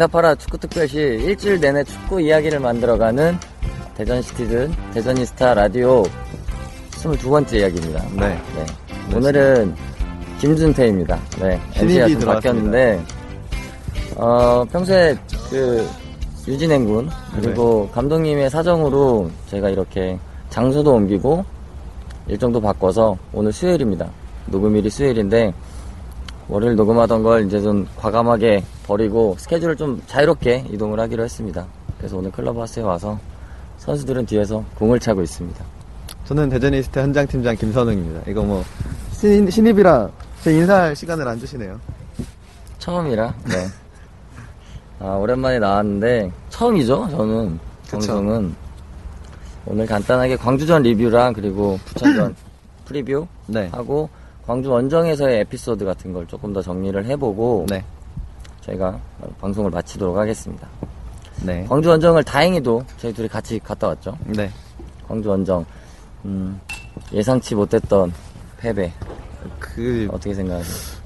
응답하라 축구특별시 일주일 내내 축구 이야기를 만들어가는 대전시티즌 대전이스타 라디오 22번째 이야기입니다. 네. 네. 오늘은 김준태입니다. 네. MC가 좀. 바뀌었는데, 어, 평소에 그 유진행군, 그리고 네. 감독님의 사정으로 제가 이렇게 장소도 옮기고 일정도 바꿔서 오늘 수요일입니다. 녹음일이 수요일인데, 월요일 녹음하던 걸 이제 좀 과감하게 버리고 스케줄을 좀 자유롭게 이동을 하기로 했습니다. 그래서 오늘 클럽하우스에 와서 선수들은 뒤에서 공을 차고 있습니다. 저는 대저니스타 현장 팀장 김선웅입니다. 이거 뭐 신, 신입이라 제 인사할 시간을 안 주시네요. 처음이라, 네. 아, 오랜만에 나왔는데, 처음이죠, 저는. 그쵸. 방송은. 오늘 간단하게 광주전 리뷰랑 그리고 부천전 프리뷰 네. 하고, 광주 원정에서의 에피소드 같은 걸 조금 더 정리를 해보고, 네. 저희가 방송을 마치도록 하겠습니다. 네. 광주 원정을 다행히도 저희 둘이 같이 갔다 왔죠. 네. 광주 원정. 음, 예상치 못했던 패배. 그 어떻게 생각하세요?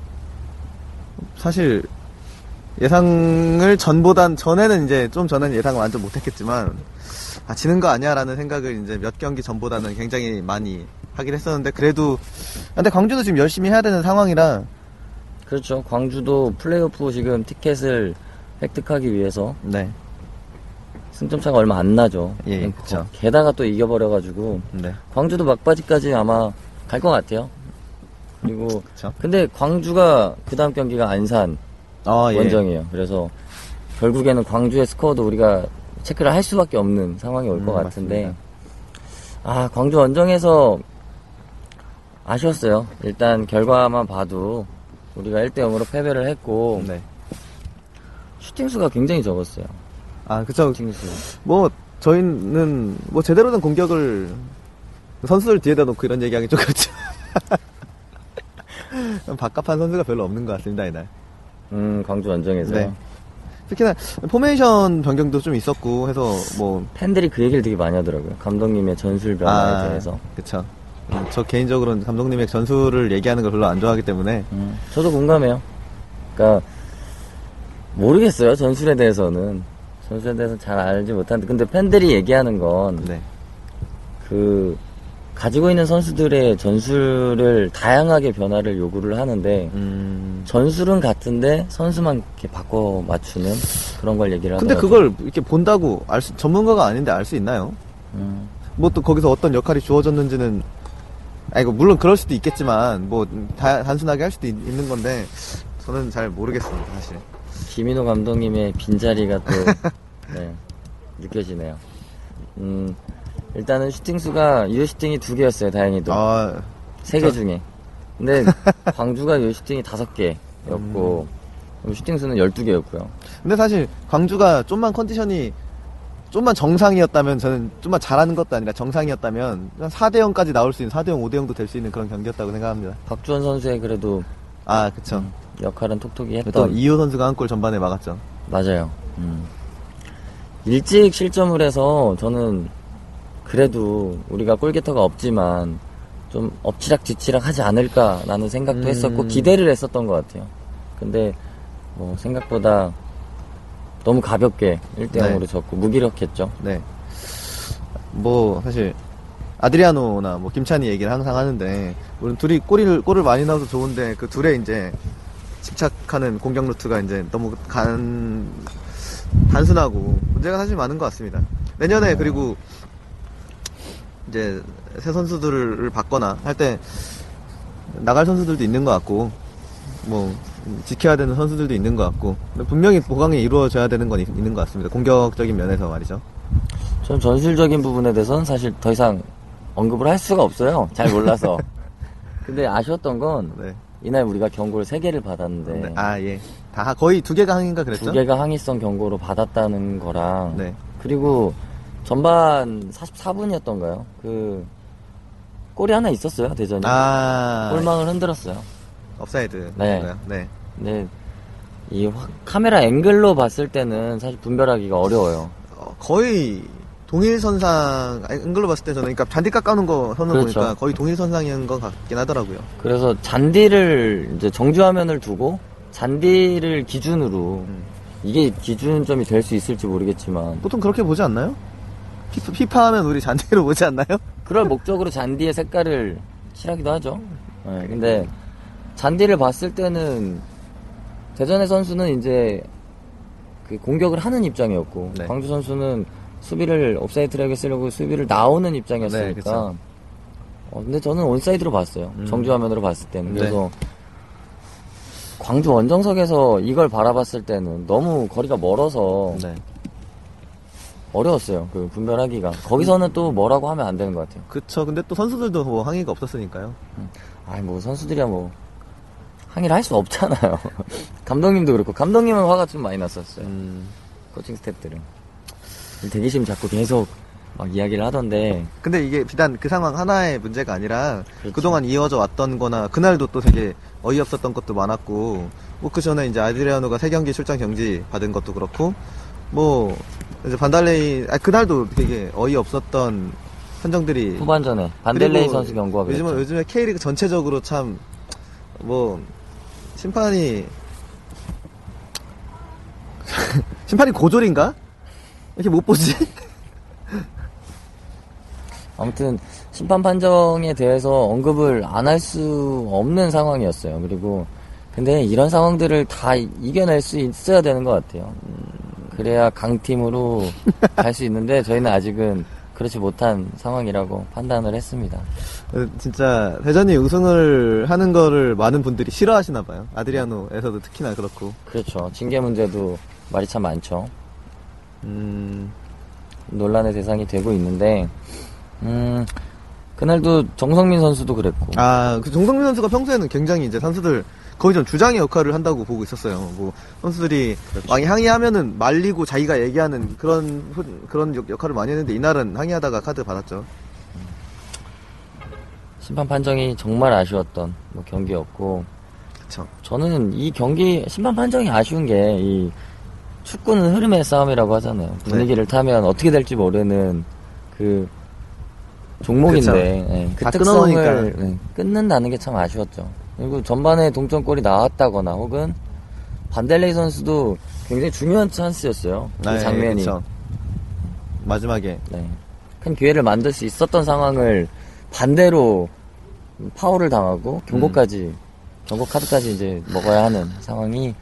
사실 예상을 전보단 전에는 이제 좀 전에는 예상을 완전 못했겠지만 아 지는 거 아니야 라는 생각을 이제 몇 경기 전보다는 굉장히 많이 하긴 했었는데 그래도 근데 광주도 지금 열심히 해야 되는 상황이라 그렇죠. 광주도 플레이오프 지금 티켓을 획득하기 위해서 네. 승점 차가 얼마 안 나죠. 예, 거- 그쵸. 게다가 또 이겨버려가지고 네. 광주도 막바지까지 아마 갈 것 같아요. 그리고 그쵸. 근데 광주가 그 다음 경기가 안산 아, 예. 원정이에요. 그래서 결국에는 광주의 스코어도 우리가 체크를 할 수밖에 없는 상황이 올것 음, 같은데 맞습니다. 아 광주 원정에서 아쉬웠어요. 일단 결과만 봐도 우리가 1대 0으로 패배를 했고 네. 슈팅 수가 굉장히 적었어요. 아, 그쵸. 슈팅 수. 뭐 저희는 뭐 제대로 된 공격을 선수들 뒤에다 놓고 이런 얘기하기 좀 그렇죠. 반짝한 선수가 별로 없는 것 같습니다 이날. 음 광주 원정에서 네. 특히나 포메이션 변경도 좀 있었고 해서 뭐 팬들이 그 얘기를 되게 많이 하더라고요. 감독님의 전술 변화에 대해서. 그쵸. 음, 저 개인적으로는 감독님의 전술을 얘기하는 걸 별로 안 좋아하기 때문에 음, 저도 공감해요. 그러니까 모르겠어요 전술에 대해서는 전술에 대해서 잘 알지 못하는데 근데 팬들이 얘기하는 건 네. 그 가지고 있는 선수들의 전술을 다양하게 변화를 요구를 하는데 음. 전술은 같은데 선수만 이렇게 바꿔 맞추는 그런 걸 얘기를 근데 하더라고요. 그걸 이렇게 본다고 알 수, 전문가가 아닌데 알 수 있나요? 음, 뭐또 거기서 어떤 역할이 주어졌는지는 아이고 물론 그럴 수도 있겠지만 뭐 다- 단순하게 할 수도 있, 는 건데 저는 잘 모르겠습니다 사실. 김인호 감독님의 빈자리가 또 네, 느껴지네요. 음, 일단은 슈팅 수가 유효 슈팅이 두 개였어요. 다행히도 아 세개 저- 중에. 근데 광주가 유효 슈팅이 다섯 개였고 음. 슈팅 수는 12 개였고요. 근데 사실 광주가 좀만 컨디션이 좀만 정상이었다면 저는 좀만 잘하는 것도 아니라 정상이었다면 한 4대 0까지 나올 수 있는 4대 0, 5대 0도 될 수 있는 그런 경기였다고 생각합니다. 박주원 선수의 그래도 아 그쵸. 역할은 톡톡히 또 했던 이호 선수가 한 골 전반에 막았죠. 맞아요. 음. 일찍 실점을 해서 저는 그래도 우리가 골게터가 없지만 좀 엎치락뒤치락 하지 않을까라는 생각도 음. 했었고 기대를 했었던 것 같아요. 근데 뭐 생각보다 너무 가볍게 1대 0으로 네. 졌고 무기력했죠. 네. 뭐 사실 아드리아노나 뭐 김찬희 얘기를 항상 하는데 물론 둘이 골을 골을 많이 넣어서 좋은데 그 둘의 이제 집착하는 공격 루트가 이제 너무 간 단순하고 문제가 사실 많은 것 같습니다. 내년에 그리고 이제 새 선수들을 받거나 할 때 나갈 선수들도 있는 것 같고 뭐 지켜야 되는 선수들도 있는 것 같고 분명히 보강이 이루어져야 되는 건 있- 있는 것 같습니다. 공격적인 면에서 말이죠. 전 전술적인 부분에 대해서는 사실 더 이상 언급을 할 수가 없어요. 잘 몰라서. 근데 아쉬웠던 건 네. 이날 우리가 경고를 세 개를 받았는데 네. 아 예. 다 거의 두 개가 항인가 그랬죠? 두 개가 항의성 경고로 받았다는 거랑 네. 그리고 전반 44분이었던가요? 그 골이 하나 있었어요 대전이 아 골망을 흔들었어요. 오프사이드. 네. 네. 네. 이 확- 카메라 앵글로 봤을 때는 사실 분별하기가 어려워요. 어, 거의 동일선상, 앵글로 봤을 때 저는, 그러니까 잔디 깎아놓은 거 선을 그렇죠. 보니까 거의 동일선상인 것 같긴 하더라고요. 그래서 잔디를 이제 정지 화면을 두고 잔디를 기준으로 음. 이게 기준점이 될 수 있을지 모르겠지만 보통 그렇게 보지 않나요? 피파, 피파 하면 우리 잔디로 보지 않나요? 그럴 목적으로 잔디의 색깔을 칠하기도 하죠. 네, 근데 잔디를 봤을 때는 대전의 선수는 이제 그 공격을 하는 입장이었고 네. 광주 선수는 수비를 오프사이드 트랩을 쓰려고 수비를 나오는 네, 입장이었으니까 그쵸. 어, 근데 저는 온사이드로 봤어요. 음. 정지 화면으로 봤을 때는 네. 그래서 광주 원정석에서 이걸 바라봤을 때는 너무 거리가 멀어서 네. 어려웠어요. 그 분별하기가 거기서는 또 뭐라고 하면 안 되는 것 같아요. 그쵸. 근데 또 선수들도 뭐 항의가 없었으니까요. 아이 뭐 선수들이야 뭐 항의를 할 수 없잖아요. 감독님도 그렇고 감독님은 화가 좀 많이 났었어요. 음. 코칭 스태프들은 대기심 자꾸 계속 막 이야기를 하던데 근데 이게 비단 그 상황 하나의 문제가 아니라 그렇죠. 그동안 이어져 왔던 거나 그날도 또 되게 어이없었던 것도 많았고 뭐 그 전에 이제 아드리아노가 세 경기 출장 경지 받은 것도 그렇고 뭐 이제 반달레이 아 그날도 되게 어이없었던 판정들이 후반전에 그리고 선수 경고가 그랬죠. 요즘은 요즘에 K리그 전체적으로 참 뭐 심판이 심판이 고졸인가? 이렇게 못 보지? 아무튼 심판 판정에 대해서 언급을 안 할 수 없는 상황이었어요. 그리고 근데 이런 상황들을 다 이- 이겨낼 수 있어야 되는 것 같아요. 음, 그래야 강팀으로 갈 수 있는데 저희는 아직은 그렇지 못한 상황이라고 판단을 했습니다. 어, 진짜 대전이 우승을 하는 거를 많은 분들이 싫어하시나 봐요. 아드리아노에서도 특히나 그렇고. 그렇죠. 징계 문제도 말이 참 많죠. 음, 논란의 대상이 되고 있는데, 음, 그날도 정성민 선수도 그랬고, 아, 그 정성민 선수가 평소에는 굉장히 이제 선수들 거의 좀 주장의 역할을 한다고 보고 있었어요. 뭐 선수들이 그렇죠. 많이 항의하면은 말리고 자기가 얘기하는 그런 후- 그런 역- 역할을 많이 했는데 이날은 항의하다가 카드 받았죠. 심판 판정이 정말 아쉬웠던 뭐 경기였고, 그쵸. 저는 이 경기 심판 판정이 아쉬운 게 이 축구는 흐름의 싸움이라고 하잖아요. 분위기를 타면 어떻게 될지 모르는 그 종목인데. 예, 그다 특성을. 예, 끊는다는 게 참 아쉬웠죠. 그리고 전반에 동점골이 나왔다거나 혹은 반델레이 선수도 굉장히 중요한 찬스였어요. 그 네, 장면이 그쵸. 마지막에 네. 큰 기회를 만들 수 있었던 상황을 반대로 파울을 당하고 경고까지 경고 카드까지 이제 먹어야 하는 상황이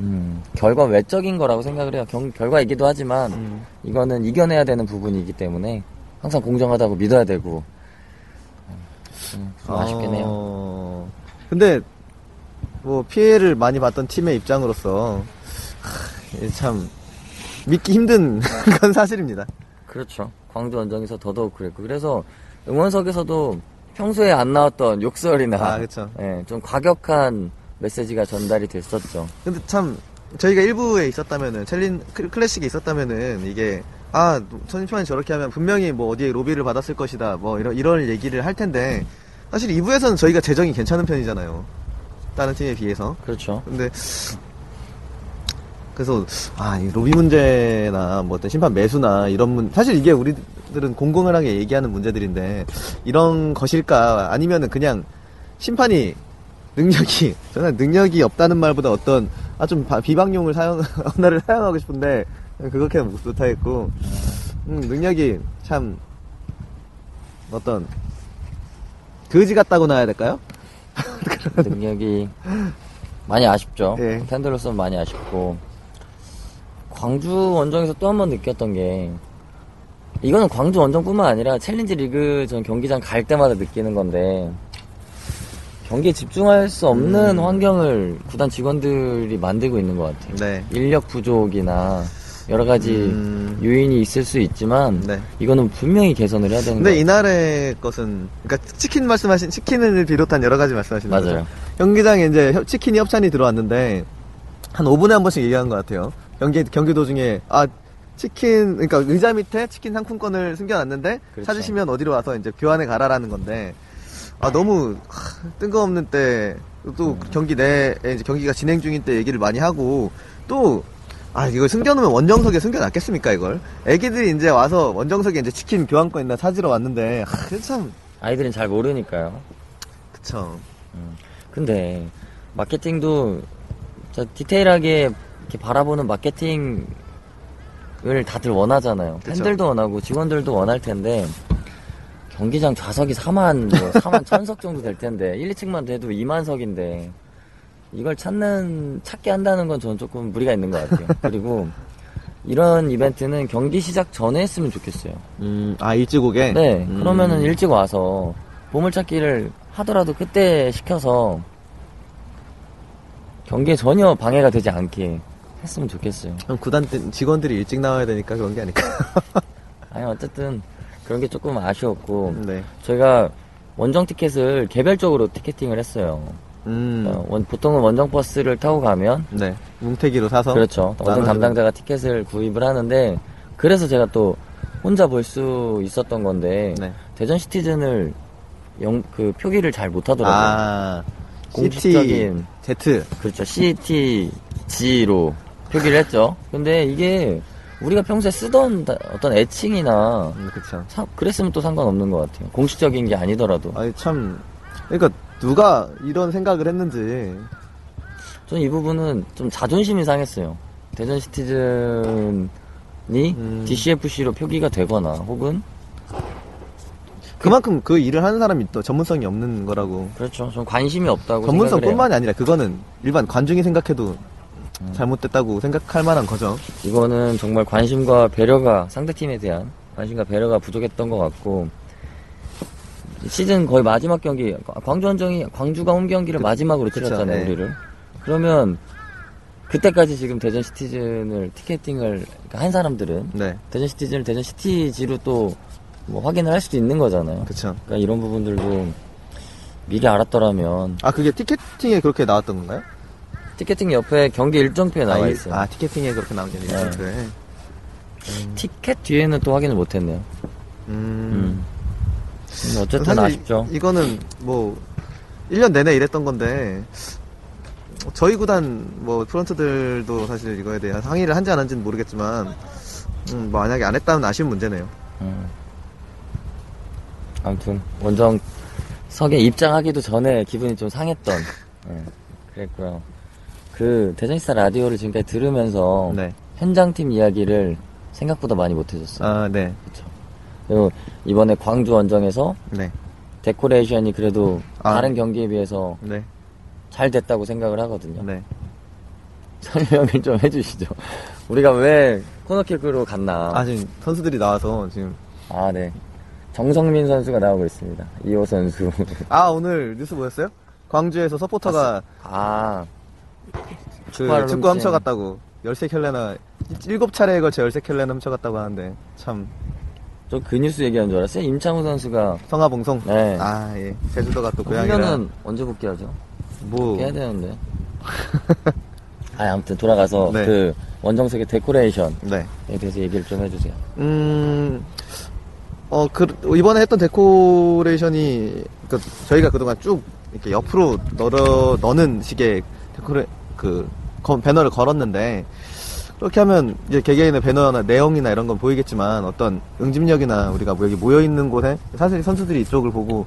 음, 결과 외적인 거라고 생각을 해요. 경- 결과이기도 하지만 음. 이거는 이겨내야 되는 부분이기 때문에 항상 공정하다고 믿어야 되고 음, 좀 아쉽긴 해요. 어, 근데 뭐 피해를 많이 봤던 팀의 입장으로서 하, 참 믿기 힘든 건 사실입니다. 그렇죠. 광주 원정에서 더더욱 그랬고 그래서 응원석에서도 평소에 안 나왔던 욕설이나 아, 그쵸. 예, 좀 과격한 메시지가 전달이 됐었죠. 근데 참 저희가 일부에 있었다면은 챌린 클- 클래식에 있었다면은 이게 아 선임판이 저렇게 하면 분명히 뭐 어디에 로비를 받았을 것이다 뭐 이런 이런 얘기를 할 텐데 사실 2부에서는 저희가 재정이 괜찮은 편이잖아요. 다른 팀에 비해서. 그렇죠. 근데 그래서 아, 이 로비 문제나 뭐 어떤 심판 매수나 이런 문 사실 이게 우리들은 공공연하게 얘기하는 문제들인데 이런 것일까? 아니면은 그냥 심판이 능력이 저는 능력이 없다는 말보다 어떤 아 좀 비방용을 사용 언어를 사용하고 싶은데 그렇게 못하겠고 음, 능력이 참 어떤 거지 같다고 놔야 될까요? 능력이 많이 아쉽죠. 예. 팬들로서는 많이 아쉽고 광주 원정에서 또 한 번 느꼈던 게 이거는 광주 원정뿐만 아니라 챌린지 리그 전 경기장 갈 때마다 느끼는 건데 경기에 집중할 수 없는 환경을 구단 직원들이 만들고 있는 것 같아요. 네. 인력 부족이나 여러 가지 음. 요인이 있을 수 있지만 네. 이거는 분명히 개선을 해야 되는 것 근데. 이날의 것은 그러니까 치킨 말씀하신 치킨을 비롯한 여러 가지 거죠. 맞아요. 경기장에 이제 협- 치킨이 협찬이 들어왔는데 한 5분에 한 번씩 얘기하는 것 같아요. 경기 경기 도중에 아 치킨 그러니까 의자 밑에 치킨 상품권을 숨겨놨는데 그렇죠. 찾으시면 어디로 와서 이제 교환해 가라라는 건데 아 너무 하, 뜬금없는 때또 음. 경기 내에 이제 경기가 진행 중인 때 얘기를 많이 하고 또 아, 이걸 숨겨놓으면 원정석에 숨겨놨겠습니까, 이걸? 애기들이 이제 와서 원정석에 이제 치킨 교환권 있나 찾으러 왔는데, 하, 참, 아이들은 잘 모르니까요. 그쵸. 근데 마케팅도 진짜 디테일하게 이렇게 바라보는 마케팅을 다들 원하잖아요. 그쵸. 팬들도 원하고 직원들도 원할 텐데 경기장 좌석이 4만 뭐 4만 천석 정도 될 텐데 1, 2층만 돼도 2만 석인데 이걸 찾는 찾게 한다는 건 저는 조금 무리가 있는 것 같아요. 그리고 이런 이벤트는 경기 시작 전에 했으면 좋겠어요. 음, 아, 일찍 오게? 네, 음. 그러면은 일찍 와서 보물찾기를 하더라도 그때 시켜서 경기에 전혀 방해가 되지 않게 했으면 좋겠어요. 그럼 구단 때 직원들이 일찍 나와야 되니까 그런 게 아닐까? 아니, 어쨌든 그런 게 조금 아쉬웠고, 네. 저희가 원정 티켓을 개별적으로 티켓팅을 했어요. 음, 어, 원- 보통은 원정 버스를 타고 가면, 네. 뭉태기로 사서? 그렇죠. 원정 담당자가 티켓을 구입을 하는데, 그래서 제가 또 혼자 볼 수 있었던 건데, 네. 대전 시티즌을 영, 그 표기를 잘 못하더라고요. 아, 공식적인- Z. 그렇죠. CTG로 표기를 했죠. 근데 이게 우리가 평소에 쓰던 다- 어떤 애칭이나 음, 그쵸. 사- 그랬으면 또 상관없는 것 같아요. 공식적인 게 아니더라도. 아니, 참, 그러니까 누가 이런 생각을 했는지, 저는 이 부분은 좀 자존심이 상했어요. 대전 시티즌이 음. DCFC로 표기가 되거나 혹은 그만큼 그 일을 하는 사람이 또 전문성이 없는 거라고. 그렇죠. 좀 관심이 없다고. 전문성뿐만이 아니라 그거는 일반 관중이 생각해도 음. 잘못됐다고 생각할 만한 거죠. 이거는 정말 관심과 배려가 상대팀에 대한 관심과 배려가 부족했던 것 같고 시즌 거의 마지막 경기 광주 원정이 광주가 홈 경기를 마지막으로 그쵸, 치렀잖아요 네. 우리를 그러면 그때까지 지금 대전 시티즌을 티켓팅을 한 사람들은 네. 대전 시티즌을 대전 시티지로 또 뭐 확인을 할 수도 있는 거잖아요 그쵸. 그러니까 이런 부분들도 미리 알았더라면 아, 그게 티켓팅에 그렇게 나왔던 건가요? 티켓팅 옆에 경기 일정표에 나와 아, 이- 있어요 아, 티켓팅에 그렇게 나온 게. 네. 그래. 티켓 뒤에는 또 확인을 못했네요 음. 음. 근데 어쨌든 아쉽죠. 이거는 뭐 1년 내내 이랬던 건데 저희 구단 뭐 프런트들도 사실 이거에 대한 항의를 한지 안 한지는 모르겠지만 음, 뭐 만약에 안 했다면 아쉬운 문제네요. 음. 아무튼 원정 석에 입장하기도 전에 기분이 좀 상했던 예, 그랬고요. 그 대전시사 라디오를 지금까지 들으면서 네. 현장팀 이야기를 생각보다 많이 못해줬어요. 아, 네. 그 리고 이번에 광주 원정에서 네. 데코레이션이 그래도 아. 다른 경기에 비해서 네. 잘 됐다고 생각을 하거든요. 네. 설명을 좀 해주시죠. 우리가 왜 코너킥으로 갔나? 아, 지금 선수들이 나와서 지금 아, 네. 정성민 선수가 나오고 있습니다. 이호 선수. 아, 오늘 뉴스 보셨어요? 광주에서 서포터가 아, 그 축구화를 축구. 훔쳐갔다고 열세 켤레나 일곱 차례에 걸쳐 열세 켤레나 훔쳐갔다고 하는데 참 저 그 뉴스 얘기하는 줄 알았어요. 임창우 선수가. 성화봉송 네. 아 예 제주도가 또 고향이라 훈련은 언제 복귀하죠? 뭐 해야 되는데. 아, 아무튼 돌아가서 네. 그 원정석의 데코레이션에 네. 대해서 얘기를 좀 해주세요. 음, 어, 그, 이번에 했던 데코레이션이, 그, 저희가 그동안 쭉 이렇게 옆으로 넣어, 넣는 식의 데코레, 그, 거- 배너를 걸었는데, 그렇게 하면 이제 개개인의 배너나 내용이나 이런 건 보이겠지만 어떤 응집력이나 우리가 뭐 여기 모여 있는 곳에 사실 선수들이 이쪽을 보고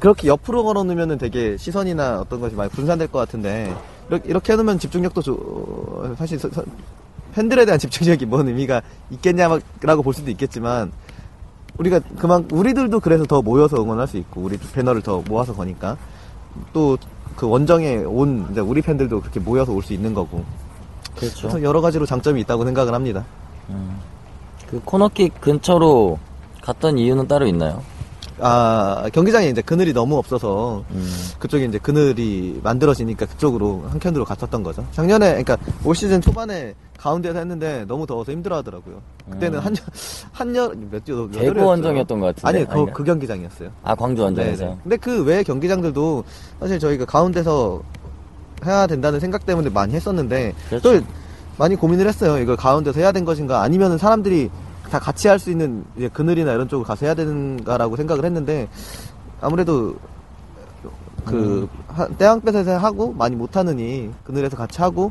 그렇게 옆으로 걸어 놓으면은 되게 시선이나 어떤 것이 많이 분산될 것 같은데 이렇게, 이렇게 해놓으면 집중력도 조, 사실 서- 서- 팬들에 대한 집중력이 뭔 의미가 있겠냐라고 볼 수도 있겠지만 우리가 그만 우리들도 그래서 더 모여서 응원할 수 있고 우리 배너를 더 모아서 거니까 또 그 원정에 온 우리 팬들도 그렇게 모여서 올 수 있는 거고 그렇죠. 그래서 여러 가지로 장점이 있다고 생각을 합니다. 그 코너킥 근처로 갔던 이유는 따로 있나요? 아 경기장에 이제 그늘이 너무 없어서 음. 그쪽에 이제 그늘이 만들어지니까 그쪽으로 한켠으로 갔었던 거죠. 작년에 그러니까 올 시즌 초반에 가운데서 했는데 너무 더워서 힘들어하더라고요. 그때는 한여 한여 몇몇 대구 원정이었던 것 같은데. 아니 그? 그 경기장이었어요. 아 광주 원정에서. 네네. 근데 그 외 경기장들도 사실 저희가 가운데서 해야 된다는 생각 때문에 많이 했었는데 그렇죠. 또 많이 고민을 했어요. 이걸 가운데서 해야 된 것인가 아니면은 사람들이 다 같이 할 수 있는 이제 그늘이나 이런 쪽으로 가서 해야 되는가라고 생각을 했는데 아무래도 그 하- 태양볕에서 하고 많이 못하느니 그늘에서 같이 하고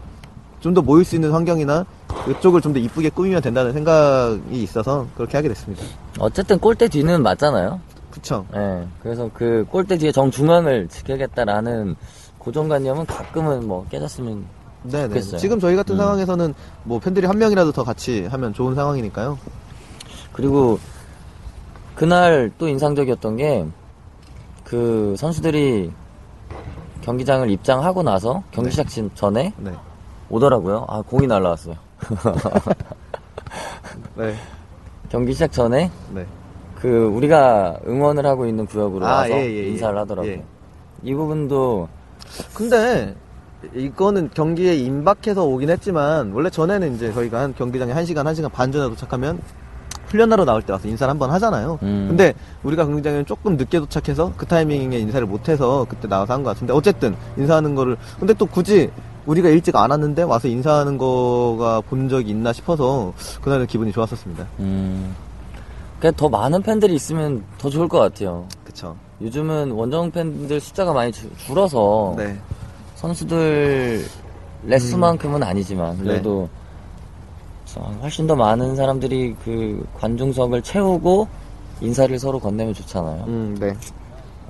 좀 더 모일 수 있는 환경이나 이쪽을 좀 더 이쁘게 꾸미면 된다는 생각이 있어서 그렇게 하게 됐습니다. 어쨌든 골대 뒤는 맞잖아요. 그쵸? 예. 그래서 그 골대 뒤에 정중앙을 지켜야겠다라는 고정관념은 가끔은 뭐 깨졌으면 네네. 좋겠어요. 지금 저희 같은 음. 상황에서는 뭐 팬들이 한 명이라도 더 같이 하면 좋은 상황이니까요. 그리고 그날 또 인상적이었던 게 그 선수들이 경기장을 입장하고 나서 경기 시작 전- 전에 네. 오더라고요. 아 공이 날라왔어요. 네. 경기 시작 전에 네. 그 우리가 응원을 하고 있는 구역으로 아, 와서 예, 예, 예. 인사를 하더라고요. 예. 이 부분도 근데 이거는 경기에 임박해서 오긴 했지만 원래 전에는 이제 저희가 한 경기장에 1시간, 1시간 반 전에 도착하면 훈련하러 나올 때 와서 인사를 한 번 하잖아요. 음. 근데 우리가 경기장에 조금 늦게 도착해서 그 타이밍에 인사를 못 해서 그때 나와서 한 것 같은데 어쨌든 인사하는 거를 근데 또 굳이 우리가 일찍 안 왔는데 와서 인사하는 거가 본 적이 있나 싶어서 그날은 기분이 좋았었습니다. 음, 그러니까 더 많은 팬들이 있으면 더 좋을 것 같아요. 그쵸. 요즘은 원정 팬들 숫자가 많이 줄- 줄어서 네. 선수들 레스만큼은 아니지만 그래도 저- 훨씬 더 많은 사람들이 그 관중석을 채우고 인사를 서로 건네면 좋잖아요. 음, 네.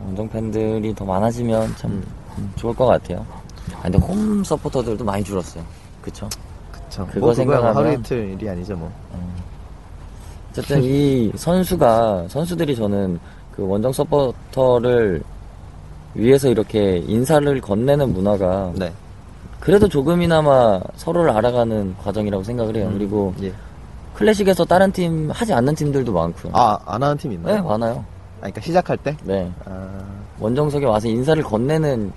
원정 팬들이 더 많아지면 참 음, 좋을 것 같아요. 아, 근데 홈 서포터들도 많이 줄었어요. 그쵸? 그쵸. 그거 뭐 그거야 뭐 생각하면- 하루 이틀 일이 아니죠 뭐. 어쨌든 이 선수가 선수들이 저는 그 원정 서포터를 위해서 이렇게 인사를 건네는 문화가 네. 그래도 조금이나마 서로를 알아가는 과정이라고 생각을 해요. 그리고 예. 클래식에서 다른 팀 하지 않는 팀들도 많고요. 아, 안 하는 팀 있나요? 네, 많아요. 아, 그러니까 시작할 때? 네. 아, 원정석에 와서 인사를 건네는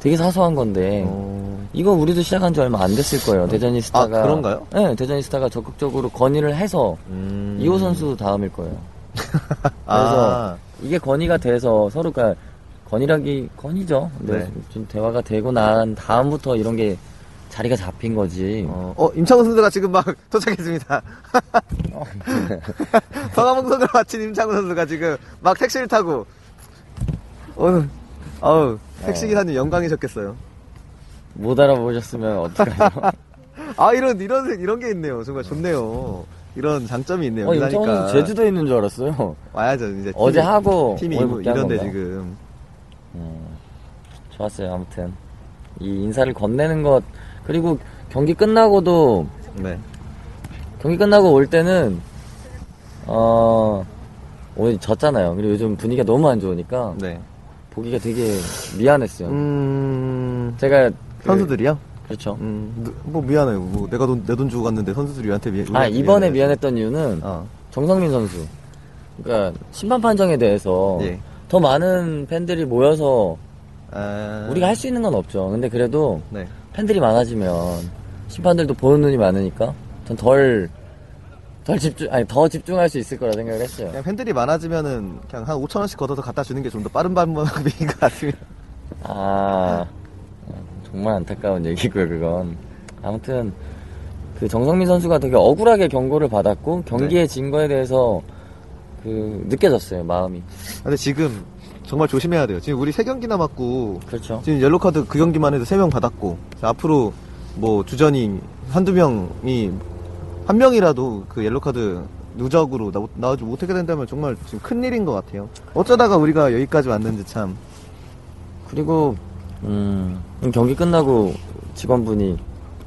되게 사소한 건데 어... 이거 우리도 시작한 지 얼마 안 됐을 거예요. 대전이스타가 아, 그런가요? 네, 대전이스타가 적극적으로 건의를 해서 음... 이호 선수 다음일 거예요. 아, 이게 건의가 돼서 서로가 건의라기 건의죠. 근데 네. 좀 대화가 되고 난 다음부터 이런 게 자리가 잡힌 거지. 어, 어, 임창훈 선수가 지금 막 도착했습니다. 성화봉선을 마친 임창훈 선수가 지금 막 택시를 타고, 어우, 어우, 택시 기사님 영광이셨겠어요. 못 알아보셨으면 어떡하죠? 아, 이런, 이런, 이런 게 있네요. 정말 좋네요. 이런 장점이 있네요. 어, 그러니까 제주도에 있는 줄 알았어요. 와야죠, 이제. 어제 팀이- 하고 팀이 이- 이런데? 지금. 음, 좋았어요. 아무튼 이 인사를 건네는 것 그리고 경기 끝나고도 네. 경기 끝나고 올 때는 어 오늘 졌잖아요. 그리고 요즘 분위기가 너무 안 좋으니까 네. 보기가 되게 미안했어요. 음, 제가 그- 선수들이요? 그렇죠. 음, 누- 뭐 미안해요. 뭐 내가 돈, 내 돈 주고 갔는데 선수들이 우리한테 미, 아 이번에. 미안했던 이유는 어. 정성민 선수. 그러니까 심판 판정에 대해서 예. 더 많은 팬들이 모여서 아, 우리가 할 수 있는 건 없죠. 근데 그래도 네. 팬들이 많아지면 심판들도 보는 눈이 많으니까 전 덜 덜 집중 아니 더 집중할 수 있을 거라 생각을 했어요. 그냥 팬들이 많아지면은 그냥 한 5천 원씩 걷어서 갖다 주는 게 좀 더 빠른 방법인 것 같습니다. 아 정말 안타까운 얘기고요 그건 아무튼 그 정성민 선수가 되게 억울하게 경고를 받았고 경기에 진 거에 대해서 그 느껴졌어요 마음이 근데 지금 정말 조심해야 돼요. 지금 우리 세 경기 남았고 그렇죠 지금 옐로 카드 그 경기만 해도 세 명 받았고 자, 앞으로 뭐 주전이 한두 명이 한 명이라도 그 옐로 카드 누적으로 나, 나오지 못하게 된다면 정말 지금 큰 일인 것 같아요. 어쩌다가 우리가 여기까지 왔는지 참. 그리고 음 경기 끝나고 직원분이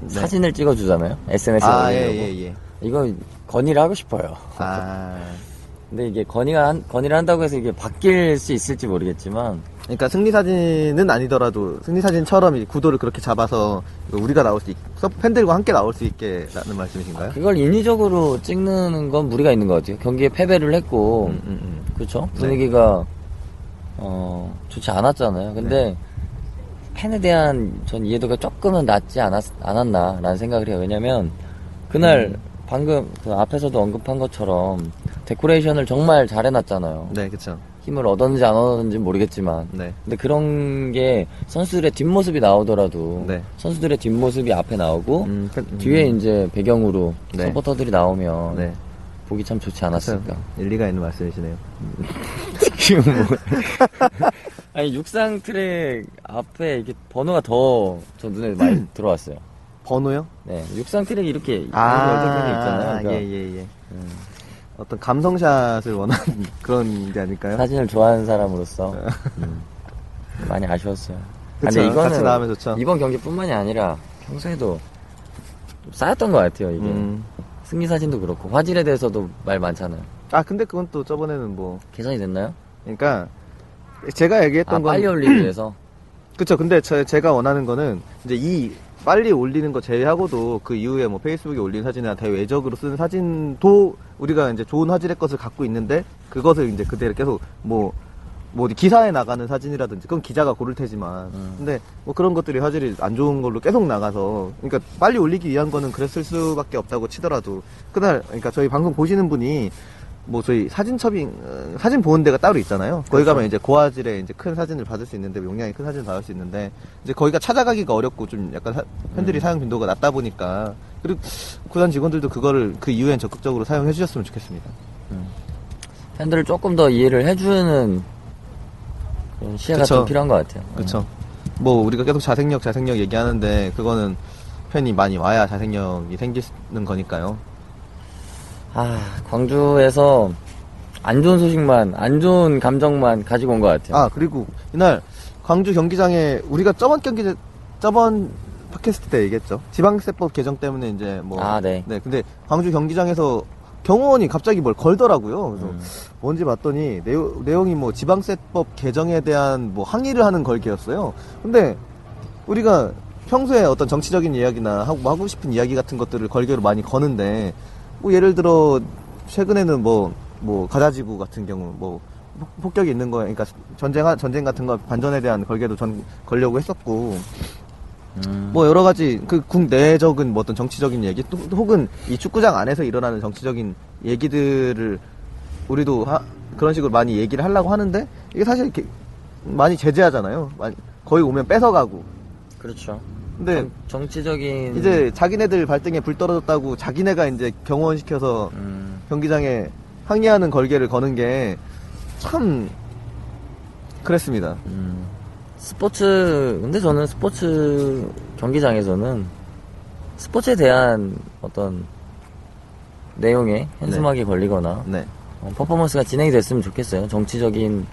사진을 찍어주잖아요 SNS에 아, 올리려고 예, 예, 예. 이거 건의를 하고 싶어요 아, 근데 이게 건의가 한, 건의를 한다고 해서 이게 바뀔 수 있을지 모르겠지만 그러니까 승리 사진은 아니더라도 승리 사진처럼 이 구도를 그렇게 잡아서 우리가 나올 수 있, 팬들과 함께 나올 수 있게라는 말씀이신가요? 그걸 인위적으로 찍는 건 무리가 있는 것 같아요. 경기에 패배를 했고 음, 음, 음. 그렇죠 네. 분위기가 어, 좋지 않았잖아요. 근데 네. 팬에 대한 전 이해도가 조금은 낮지 않았, 않았나라는 생각을 해요. 왜냐면 그날 음. 방금 그 앞에서도 언급한 것처럼 데코레이션을 정말 잘 해놨잖아요. 네, 그쵸. 힘을 얻었는지 안 얻었는지 모르겠지만 네. 근데 그런 게 선수들의 뒷모습이 나오더라도 네. 선수들의 뒷모습이 앞에 나오고 음, 그- 음. 뒤에 이제 배경으로 네. 서포터들이 나오면 네. 보기 참 좋지. 않았을까. 일리가 있는 말씀이시네요. 지금 뭐 아니 육상 트랙 앞에 이게 번호가 더 저 눈에 많이 들어왔어요. 번호요? 네, 육상 트랙이 이렇게 개아, 있잖아요. 그러니까 예, 예, 예. 어떤 감성샷을 원하는 그런 게 아닐까요? 사진을 좋아하는 사람으로서 음, 많이 아쉬웠어요. 아, 그쵸, 근데 이거는 나오면 좋죠. 이번 경기뿐만이 아니라 평소에도 좀 쌓였던 것 같아요. 이게 음. 승리 사진도 그렇고 화질에 대해서도 말 많잖아요. 아, 근데 그건 또 저번에는 뭐, 개선이 됐나요? 그러니까, 제가 얘기했던 아 건. 빨리 올리기 위해서. 그쵸. 근데 저, 제가 원하는 거는, 이제 이, 빨리 올리는 거 제외하고도 그 이후에 뭐 페이스북에 올린 사진이나 대외적으로 쓰는 사진도 우리가 이제 좋은 화질의 것을 갖고 있는데, 그것을 이제 그대로 계속 뭐, 뭐 어디 기사에 나가는 사진이라든지 그건 기자가 고를 테지만 음. 근데 뭐 그런 것들이 화질이 안 좋은 걸로 계속 나가서 그러니까 빨리 올리기 위한 거는 그랬을 수밖에 없다고 치더라도 그날 그러니까 저희 방송 보시는 분이 뭐 저희 사진 첩인 어, 사진 보는 데가 따로 있잖아요. 거기 그렇죠. 가면 이제 고화질의 이제 큰 사진을 받을 수 있는데 용량이 큰 사진을 받을 수 있는데 이제 거기가 찾아가기가 어렵고 좀 약간 사- 팬들이 음. 사용 빈도가 낮다 보니까 그리고 구단 직원들도 그거를 그 이후엔 적극적으로 사용해 주셨으면 좋겠습니다. 팬들을 조금 더 이해를 해주는 시야가 그쵸. 좀 필요한 것 같아요. 그렇죠. 뭐 우리가 계속 자생력 자생력 얘기하는데 그거는 팬이 많이 와야 자생력이 생기는 거니까요. 아 광주에서 안 좋은 소식만 안 좋은 감정만 가지고 온 것 같아요. 아 그리고 이날 광주 경기장에 우리가 저번 경기 때- 저번 팟캐스트 때 얘기했죠. 지방세법 개정 때문에 이제 뭐 아, 네. 근데 광주 경기장에서 경호원이 갑자기 뭘 걸더라고요. 그래서 음. 뭔지 봤더니 내용, 내용이 뭐 지방세법 개정에 대한 뭐 항의를 하는 걸개였어요. 근데 우리가 평소에 어떤 정치적인 이야기나 하고, 하고 싶은 이야기 같은 것들을 걸개로 많이 거는데 뭐 예를 들어 최근에는 뭐 뭐 가자지구 같은 경우 뭐 폭- 폭격이 있는 거에 그러니까 전쟁 전쟁 같은 거 반전에 대한 걸개도 전 걸려고 했었고 음. 뭐 여러 가지 그 국내적인 뭐 어떤 정치적인 얘기 또 혹은 이 축구장 안에서 일어나는 정치적인 얘기들을 우리도 하- 그런 식으로 많이 얘기를 하려고 하는데 이게 사실 이렇게 많이 제재하잖아요. 많이- 거의 오면 뺏어가고. 그렇죠. 근데 정, 정치적인 이제 자기네들 발등에 불 떨어졌다고 자기네가 이제 경호원 시켜서 음, 경기장에 항의하는 걸개를 거는 게 참 그랬습니다. 음, 스포츠 근데 저는 스포츠 경기장에서는 스포츠에 대한 어떤 내용에 현수막이 걸리거나 네. 어, 퍼포먼스가 진행이 됐으면 좋겠어요. 정치적인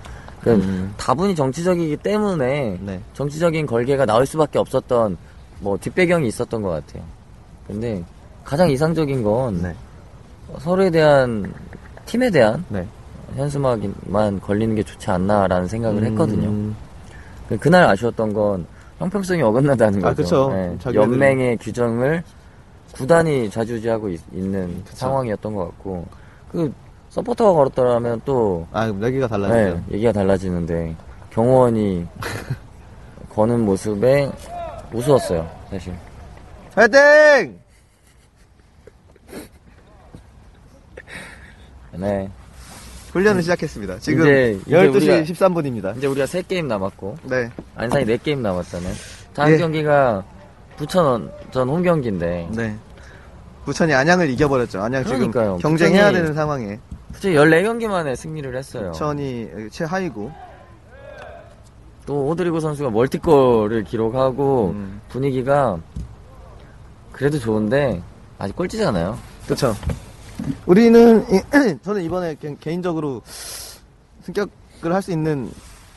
그 음. 다분히 정치적이기 때문에 네. 정치적인 걸개가 나올 수밖에 없었던 뭐 뒷배경이 있었던 것 같아요. 근데 가장 이상적인 건 네. 서로에 대한 팀에 대한 네. 현수막만 걸리는 게 좋지 않나라는 생각을 했거든요. 음, 그- 그날 아쉬웠던 건 형평성이 어긋나다는 아, 거죠. 네. 연맹의 규정을 구단이 좌지우지하고 있, 는. 상황이었던 것 같고 그 서포터가 걸었더라면 또 아, 얘기가 달라지죠. 네, 얘기가 달라지는데 경호원이 거는 모습에 우스웠어요, 사실. 화이팅! 네. 훈련을 시작했습니다. 지금 이제- 이제 12시 우리가- 13분입니다. 이제 우리가 세 게임 남았고 네. 안산이 네 게임 남았잖아요. 다음 예. 경기가 부천 전 홈경기인데 네. 부천이 안양을 이겨버렸죠. 안양 그러니까요. 지금 경쟁해야 부천이- 되는 상황에. 부천이 14경기 만에 승리를 했어요. 부천이 최하위고. 또 오드리고 선수가 멀티골을 기록하고 음. 분위기가 그래도 좋은데 아직 꼴찌잖아요. 그렇죠. 우리는 이- 저는 이번에 개- 개인적으로 승격을 할 수 있는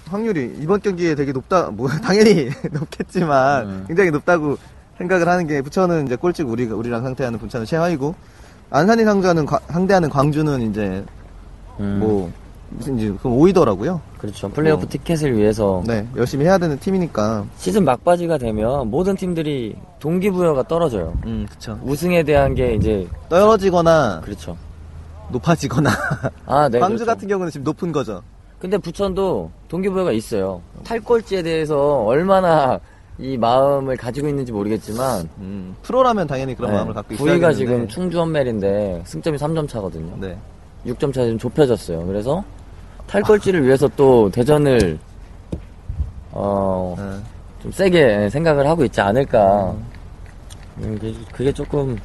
확률이 이번 경기에 되게 높다. 뭐 당연히 높겠지만 음. 굉장히 높다고 생각을 하는 게 부천은 이제 꼴찌고 우리가 우리랑 상대하는 부천은 최하위고 안산이 상대하는 과- 상대하는 광주는 이제 음. 뭐 무슨 이제 그 5위더라고요. 그렇죠. 플레이오프 어. 티켓을 위해서 네, 열심히 해야 되는 팀이니까. 시즌 막바지가 되면 모든 팀들이 동기부여가 떨어져요. 음, 그쵸. 우승에 대한 게 이제 떨어지거나 그렇죠. 높아지거나. 아, 네. 광주 그렇죠. 같은 경우는 지금 높은 거죠. 근데 부천도 동기부여가 있어요. 탈꼴찌에 대해서 얼마나 이 마음을 가지고 있는지 모르겠지만 음, 프로라면 당연히 그런 네, 마음을 갖고 있어야 되는데. 지금 충주 원멜인데 승점이 3점 차거든요. 네. 6점 차 지금 좁혀졌어요. 그래서 탈꼴찌를 위해서 또 대전을 어, 네. 좀 세게 생각을 하고 있지 않을까. 음, 그게- 그게 조금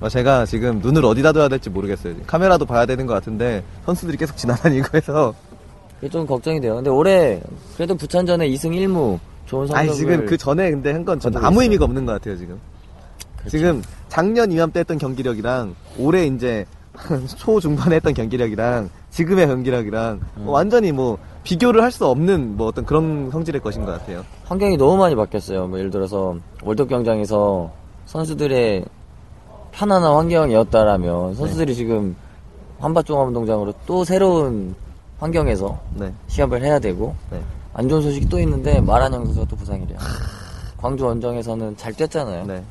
어, 제가 지금 눈을 어디다 둬야 될지 모르겠어요. 카메라도 봐야 되는 것 같은데 선수들이 계속 지나다니고 해서 그게 좀 걱정이 돼요. 근데 올해 그래도 부천전에 2승 1무 좋은 성적을 아니 지금 그 전에 근데 한건 거두고 아무. 의미가 없는 것 같아요 지금. 그렇죠. 지금 작년 이맘때 했던 경기력이랑 올해 이제 초 중반에 했던 경기력이랑 지금의 경기력이랑 음. 뭐 완전히 뭐 비교를 할 수 없는 뭐 어떤 그런 성질의 것인 것 같아요. 환경이 너무 많이 바뀌었어요. 뭐 예를 들어서 월드컵 경장에서 선수들의 편안한 환경이었다라면 선수들이 지금 한밭종합운동장으로 또 새로운 환경에서 네. 시합을 해야 되고 네. 안 좋은 소식이 또 있는데 마란영 선수가 또 부상이래요. 광주 원정에서는 잘 뛰었잖아요. 네.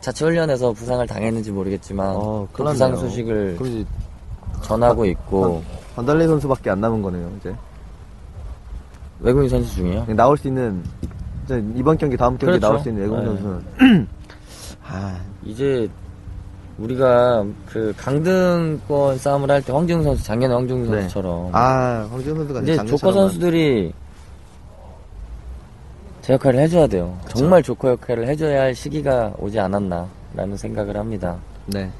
자체 훈련에서 부상을 당했는지 모르겠지만 어, 그 부상 났네요. 소식을 이제 전하고 있고 반달레 선수밖에 안 남은 거네요. 이제 외국인 선수 중이요. 나올 수 있는 이제 이번 경기 다음 경기 그렇죠. 나올 수 있는 외국 네. 선수는 아 이제 우리가 그 강등권 싸움을 할 때 황지웅 선수 작년에 황지웅 네. 선수처럼 아, 황지훈 선수가 이제 조커 선수들이 제 역할을 해줘야 돼요. 정말 조커 역할을 해줘야 할 시기가 오지 않았나라는 생각을 합니다. 네.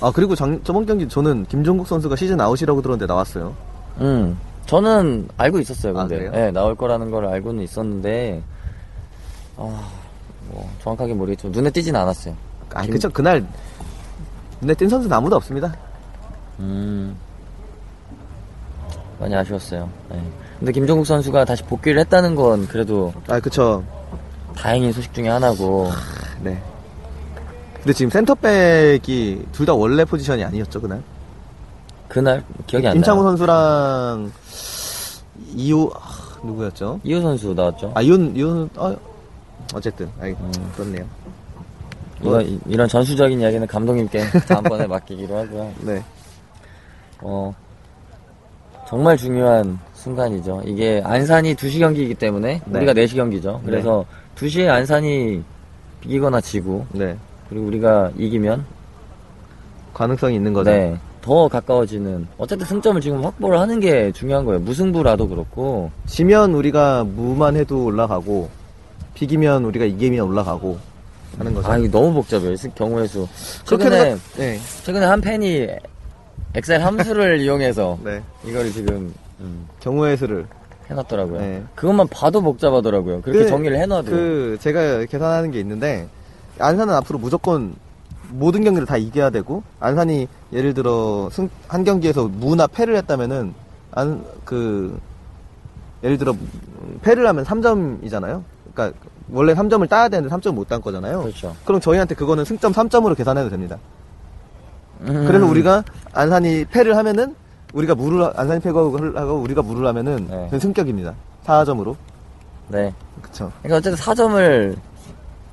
아 그리고 장, 저번 경기 저는 김종국 선수가 시즌 아웃이라고 들었는데 나왔어요. 음, 저는 알고 있었어요. 아, 근데 그래요? 네, 나올 거라는 걸 알고는 있었는데 아, 뭐 정확하게 모르겠지만 눈에 띄진 않았어요. 아 김- 그쵸 그날 눈에 띈 선수는 아무도 없습니다. 음, 많이 아쉬웠어요. 네. 근데 김종국 선수가 다시 복귀를 했다는 건 그래도 아 그쵸. 다행인 소식 중에 하나고 네. 근데 지금 센터백이 둘 다 원래 포지션이 아니었죠 그날. 그날 기억이 안 임창호 나요. 선수랑 이호 아, 누구였죠? 이호 선수 나왔죠. 아 이혼 이혼 아, 어쨌든 아 음. 그렇네요. 이런, 이런 전수적인 이야기는 감독님께 다음번에 맡기기로 하고요. 네. 어, 정말 중요한 순간이죠. 이게 안산이 2시 경기이기 때문에 네. 우리가 4시 경기죠. 그래서 2시에 안산이 이기거나 지고 네. 그리고 우리가 이기면 가능성이 있는 거죠. 네, 더 가까워지는 어쨌든 승점을 지금 확보를 하는 게 중요한 거예요. 무승부라도 그렇고 지면 우리가 무만 해도 올라가고 비기면 우리가 이기면 올라가고 하는 거죠. 아 이거 너무 복잡해요. 스- 경우의 수. 최근에 네. 최근에 한 팬이 엑셀 함수를 이용해서 네. 이거를 지금 음, 경우의 수를 해놨더라고요. 네. 그것만 봐도 복잡하더라고요. 그렇게 그- 정리를 해놔도. 그 제가 계산하는 게 있는데 안산은 앞으로 무조건 모든 경기를 다 이겨야 되고 안산이 예를 들어 승, 한 경기에서 무나 패를 했다면은 안 그 예를 들어 음, 패를 하면 3점이잖아요. 그러니까 원래 3점을 따야 되는데 3점 못 딴 거잖아요. 그렇죠. 그럼 저희한테 그거는 승점 3점으로 계산해도 됩니다. 음. 그래서 우리가 안산이 패를 하면은 우리가 무를 안산이 패고 하고 우리가 무를 하면은 네. 승격입니다. 4점으로. 네. 그쵸. 그러니까 어쨌든 4점을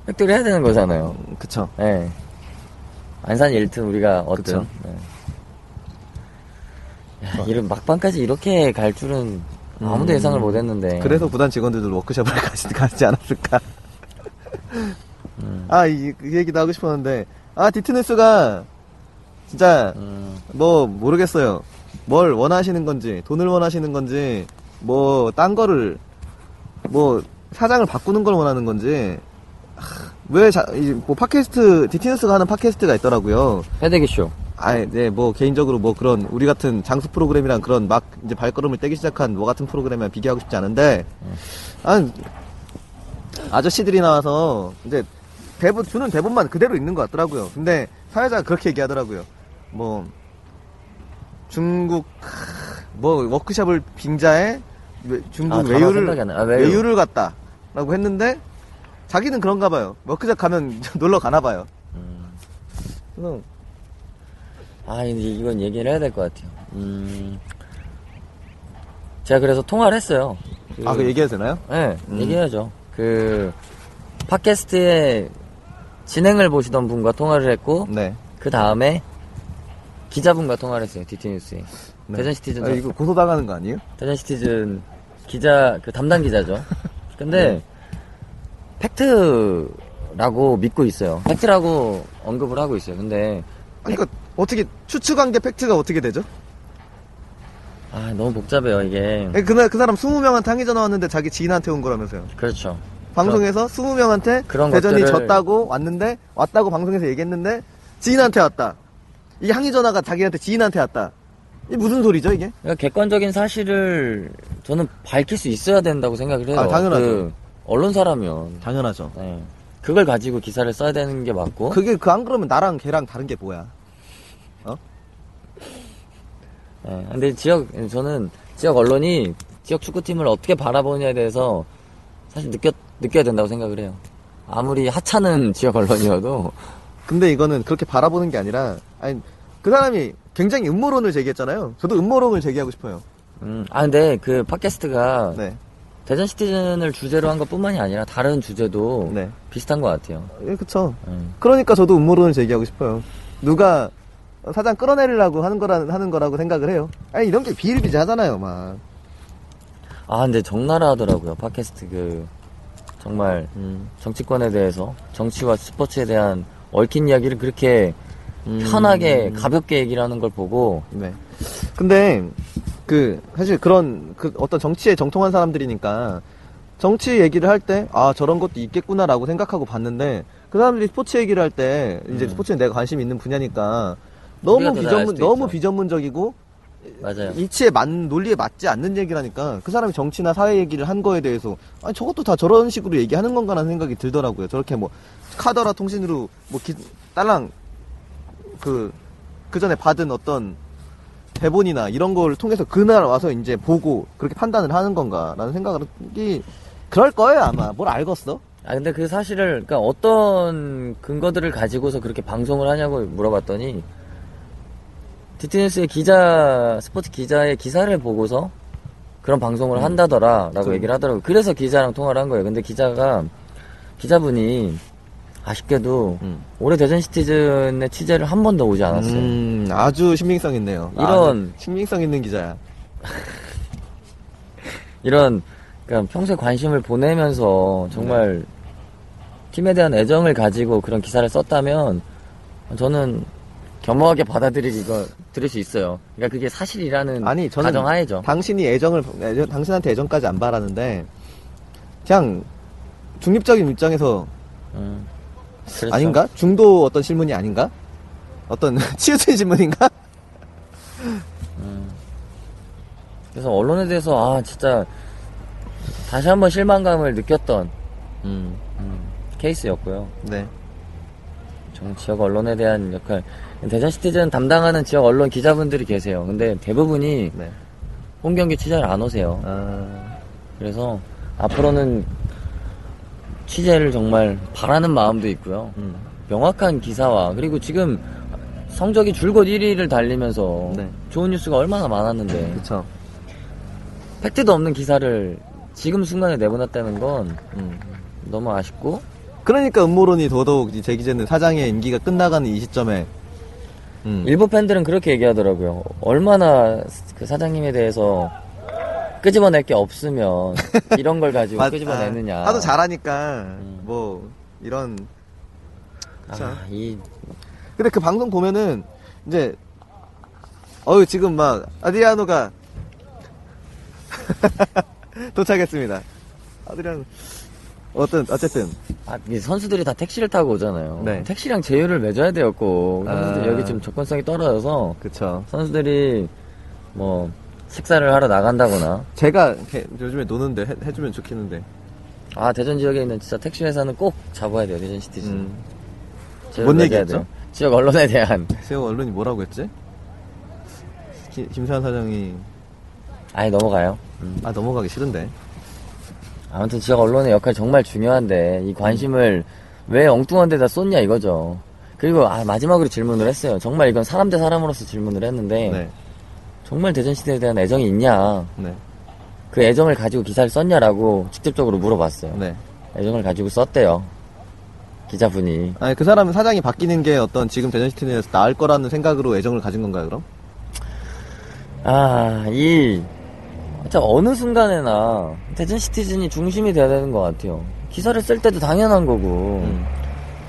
획득을 해야 되는 거잖아요. 음, 그쵸. 네. 안산 1튼 우리가 어떤. 네. 야, 이런 막판까지 이렇게 갈 줄은 아무도 음. 예상을 못 했는데. 그래서 구단 직원들도 워크숍을 가지, 가지 않았을까. 음. 아, 이, 그 얘기도 하고 싶었는데, 아, 디트네스가, 진짜, 음, 뭐, 모르겠어요. 뭘 원하시는 건지, 돈을 원하시는 건지, 뭐, 딴 거를, 뭐, 사장을 바꾸는 걸 원하는 건지, 하, 왜, 자, 이, 뭐, 팟캐스트, 디트네스가 하는 팟캐스트가 있더라고요. 패대기 쇼. 아, 네, 뭐 개인적으로 뭐 그런 우리 같은 장수 프로그램이랑 그런 막 이제 발걸음을 떼기 시작한 뭐 같은 프로그램이랑 비교하고 싶지 않은데, 아, 아저씨들이 나와서 이제 대본 주는 대본만 그대로 읽는 것 같더라고요. 근데 사회자가 그렇게 얘기하더라고요. 뭐 중국 뭐 워크숍을 빙자해 외- 중국 아, 외유를. 아, 외유. 외유를 갔다라고 했는데 자기는 그런가 봐요. 워크숍 가면 놀러 가나 봐요. 음. 아, 이제 이건 얘기를 해야 될 것 같아요. 음, 제가 그래서 통화를 했어요. 그- 아, 그 얘기해도 되나요? 네, 음. 얘기해야죠. 그, 팟캐스트의 진행을 보시던 분과 통화를 했고, 네. 그 다음에 기자분과 통화를 했어요, DT뉴스에. 네. 대전 시티즌, 아, 이거 고소당하는 거 아니에요? 대전 시티즌 기자, 그 담당 기자죠. 근데, 네. 팩트라고 믿고 있어요. 팩트라고 언급을 하고 있어요. 근데, 그러니까 어떻게 추측한 게 팩트가 어떻게 되죠? 아, 너무 복잡해요, 이게. 예, 그날 그 사람 20명한테 항의 전화 왔는데 자기 지인한테 온 거라면서요. 그렇죠. 방송에서 20명한테 그런 대전이 것들을- 졌다고 왔는데 왔다고 방송에서 얘기했는데 지인한테 왔다. 이 항의 전화가 자기한테 지인한테 왔다. 이 무슨 소리죠 이게? 그러니까 객관적인 사실을 저는 밝힐 수 있어야 된다고 생각을 해요. 아, 당연하죠. 그 언론사라면. 당연하죠. 네. 그걸 가지고 기사를 써야 되는 게 맞고. 그게 그 안 그러면 나랑 걔랑 다른 게 뭐야? 네. 근데 지역, 저는 지역 언론이 지역 축구팀을 어떻게 바라보느냐에 대해서 사실 느껴, 느껴야 된다고 생각을 해요. 아무리 하찮은 지역 언론이어도. 근데 이거는 그렇게 바라보는 게 아니라 아니 그 사람이 굉장히 음모론을 제기했잖아요. 저도 음모론을 제기하고 싶어요. 음, 아, 근데 그 팟캐스트가 네. 대전 시티즌을 주제로 한 것 뿐만이 아니라 다른 주제도 네. 비슷한 것 같아요. 예, 그쵸. 음. 그러니까 저도 음모론을 제기하고 싶어요. 누가 사장 끌어내리려고 하는 거라 하는 거라고 생각을 해요. 아니 이런 게 비일비재하잖아요, 막. 아, 근데 적나라 하더라고요. 팟캐스트 그, 정말, 음. 정치권에 대해서, 정치와 스포츠에 대한 얽힌 이야기를 그렇게 편하게, 가볍게 얘기를 하는 걸 보고, 네. 근데 그 사실 그런 그 어떤 정치에 정통한 사람들이니까 정치 얘기를 할 때 아 저런 것도 있겠구나라고 생각하고 봤는데 그 사람들이 스포츠 얘기를 할 때 이제 음. 스포츠에 내가 관심 있는 분야니까 너무 비전문 너무 있죠. 비전문적이고 맞아요. 이치에 맞 논리에 맞지 않는 얘기를 하니까 그 사람이 정치나 사회 얘기를 한 거에 대해서 아니 저것도 다 저런 식으로 얘기하는 건가라는 생각이 들더라고요. 저렇게 뭐 카더라 통신으로 뭐 기, 딸랑 그, 그 전에 받은 어떤 대본이나 이런 걸 통해서 그날 와서 이제 보고 그렇게 판단을 하는 건가라는 생각이 그럴 거예요 아마 뭘 알겠어? 아, 근데 그 사실을, 그니까 어떤 근거들을 가지고서 그렇게 방송을 하냐고 물어봤더니, 디트니스의 기자, 스포츠 기자의 기사를 보고서 그런 방송을 한다더라, 라고 좀- 얘기를 하더라고요. 그래서 기자랑 통화를 한 거예요. 근데 기자가, 기자분이, 아쉽게도, 음. 올해 대전 시티즌의 취재를 한 번도 오지 않았어요. 음, 아주 신빙성 있네요. 이런- 아, 신빙성 있는 기자야. 이런 그러니까 평소에 관심을 보내면서 정말 팀에 대한 애정을 가지고 그런 기사를 썼다면 저는 겸허하게 받아들일 이거 들을 수 있어요. 그러니까 그게 사실이라는 아니 저는 가정하에죠. 당신이 애정을 애정- 당신한테 애정까지 안 바라는데 그냥 중립적인 입장에서 음, 그렇죠. 아닌가? 중도 어떤 신문이 아닌가? 어떤 치우친 신문인가? 그래서 언론에 대해서 아 진짜 다시 한번 실망감을 느꼈던 음, 케이스였고요. 네. 정 지역 언론에 대한 역할 대전 시티즌 담당하는 지역 언론 기자분들이 계세요. 근데 대부분이 네. 홈 경기 취재를 안 오세요. 아, 그래서 앞으로는 취재를 정말 바라는 마음도 있고요. 음, 명확한 기사와 그리고 지금 성적이 줄곧 1위를 달리면서 네. 좋은 뉴스가 얼마나 많았는데 그쵸. 팩트도 없는 기사를 지금 순간에 내보냈다는 건 음. 너무 아쉽고 그러니까 음모론이 더더욱 이 제기제는 사장의 임기가 끝나가는 이 시점에 음. 일부 팬들은 그렇게 얘기하더라고요. 얼마나 그 사장님에 대해서 끄집어낼 게 없으면 이런 걸 가지고 맞- 끄집어내느냐. 아, 하도 잘하니까 음. 뭐 이런 그쵸. 아, 이 근데 그 방송 보면은 이제 어유 지금 막 아드리아노가 도착했습니다. 아드리아노 어떤 어쨌든 아, 이 선수들이 다 택시를 타고 오잖아요. 네. 택시랑 제휴를 맺어야 꼭. 선수들 아. 여기 지금 접근성이 떨어져서 그쵸. 선수들이 뭐 식사를 하러 나간다거나 제가 요즘에 노는데 해, 해주면 좋겠는데. 아 대전 지역에 있는 진짜 택시 회사는 꼭 잡아야 돼요, 대전 시티즌. 음. 제휴를 뭔 맺어야 얘기했죠? 돼요. 지역 언론에 대한 세호 언론이 뭐라고 했지? 기- 김세환 사장이 아예 넘어가요. 음. 아 넘어가기 싫은데. 아무튼 지역 언론의 역할이 정말 중요한데 이 관심을 왜 엉뚱한 데다 쏟냐 이거죠. 그리고 아, 마지막으로 질문을 했어요. 정말 이건 사람 대 사람으로서 질문을 했는데 네. 정말 대전시티에 대한 애정이 있냐? 네. 그 애정을 가지고 기사를 썼냐라고 직접적으로 물어봤어요. 네. 애정을 가지고 썼대요. 기자분이. 아니, 그 사람은 사장이 바뀌는 게 어떤 지금 대전시티 내에서 나을 거라는 생각으로 애정을 가진 건가요, 그럼? 아, 이, 진짜 어느 순간에나 대전 시티즌이 중심이 돼야 되는 것 같아요. 기사를 쓸 때도 당연한 거고, 음.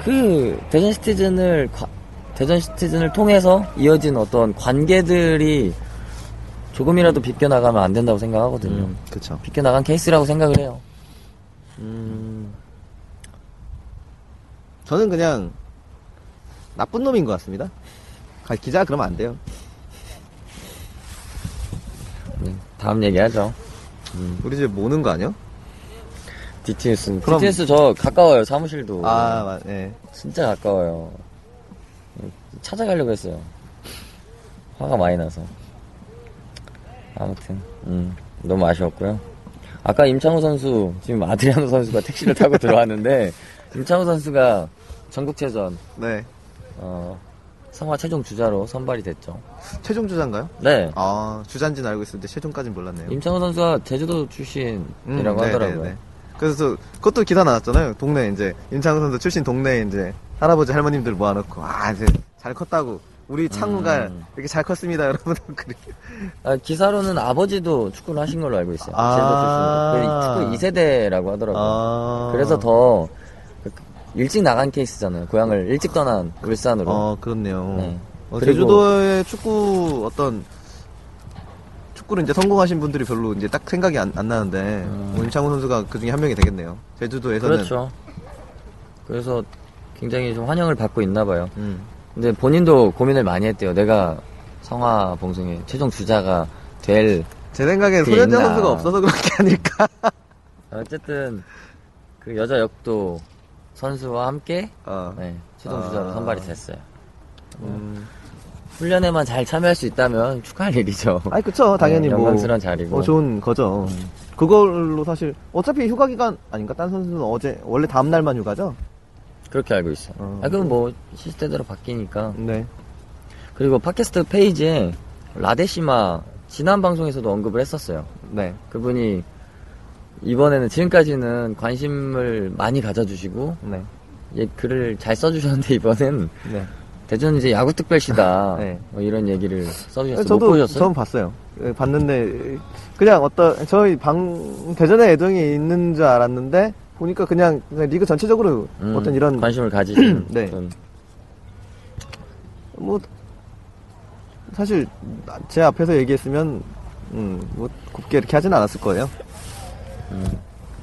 그 대전 시티즌을, 과- 대전 시티즌을 통해서 이어진 어떤 관계들이 조금이라도 비껴나가면 안 된다고 생각하거든요. 음, 그쵸. 비껴나간 케이스라고 생각을 해요. 음, 저는 그냥 나쁜 놈인 것 같습니다. 가- 기자 그러면 안 돼요. 네, 다음 얘기하죠. 우리 집에 모는 거 아니야? DTS. 그럼- DTS 저 가까워요, 사무실도. 아, 맞, 예. 진짜 가까워요. 찾아가려고 했어요. 화가 많이 나서. 아무튼, 음, 너무 아쉬웠고요. 아까 임창호 선수, 지금 아드리아노 선수가 택시를 타고 들어왔는데, 임창호 선수가 전국체전, 네. 어, 성화 최종 주자로 선발이 됐죠. 최종 주자인가요? 네. 아, 주자인지는 알고 있었는데 최종까지는 몰랐네요. 임창호 선수가 제주도 출신이라고 음, 네, 하더라고요. 네, 네. 그래서 그것도 기사 나왔잖아요. 동네 이제 임창우 선수 출신 동네에 이제 할아버지 할머님들 모아놓고 아 이제 잘 컸다고 우리 창우가 음. 이렇게 잘 컸습니다 여러분. 그래. 아, 기사로는 아버지도 축구를 하신 걸로 알고 있어요. 아. 제주도 출신. 축구 2세대라고 하더라고요. 아 그래서 더 일찍 나간 케이스잖아요. 고향을 일찍 떠난 울산으로. 어 그렇네요. 네. 어, 제주도의 축구 어떤 축구를 이제 성공하신 분들이 별로 이제 딱 생각이 안, 안 나는데 음. 뭐 임창우 선수가 그 중에 한 명이 되겠네요. 제주도에서는 그렇죠. 그래서 굉장히 좀 환영을 받고 있나 봐요. 음. 근데 본인도 고민을 많이 했대요. 내가 성화 봉송의 최종 주자가 될 제 생각엔 있나. 선수가 없어서 그런 게 아닐까. 어쨌든 그 여자 역도 선수와 함께 어. 네, 아. 주자로 선발이 됐어요. 음. 훈련에만 잘 참여할 수 있다면 축하할 일이죠. 아니 그쵸 당연히 네, 뭐 영광스러운 자리고. 어, 좋은 거죠. 그걸로 사실 어차피 휴가 기간 아닌가? 딴 선수는 어제 원래 다음 날만 휴가죠? 그렇게 알고 있어요. 어. 아, 그럼 뭐 시스템대로 바뀌니까. 네. 그리고 팟캐스트 페이지에 라데시마 지난 방송에서도 언급을 했었어요. 네. 그분이 이번에는 지금까지는 관심을 많이 가져주시고 네. 예, 글을 잘 써주셨는데 이번엔 네. 대전 이제 야구 특별시다 네. 뭐 이런 얘기를 써주셨어요. 못 저도 보셨어요? 처음 봤어요. 예, 봤는데 그냥 어떤 저희 방 대전에 애정이 있는 줄 알았는데 보니까 그냥, 그냥 리그 전체적으로 음, 어떤 이런 관심을 가지신 네. 분. 뭐 사실 제 앞에서 얘기했으면 음, 뭐 곱게 이렇게 하진 않았을 거예요.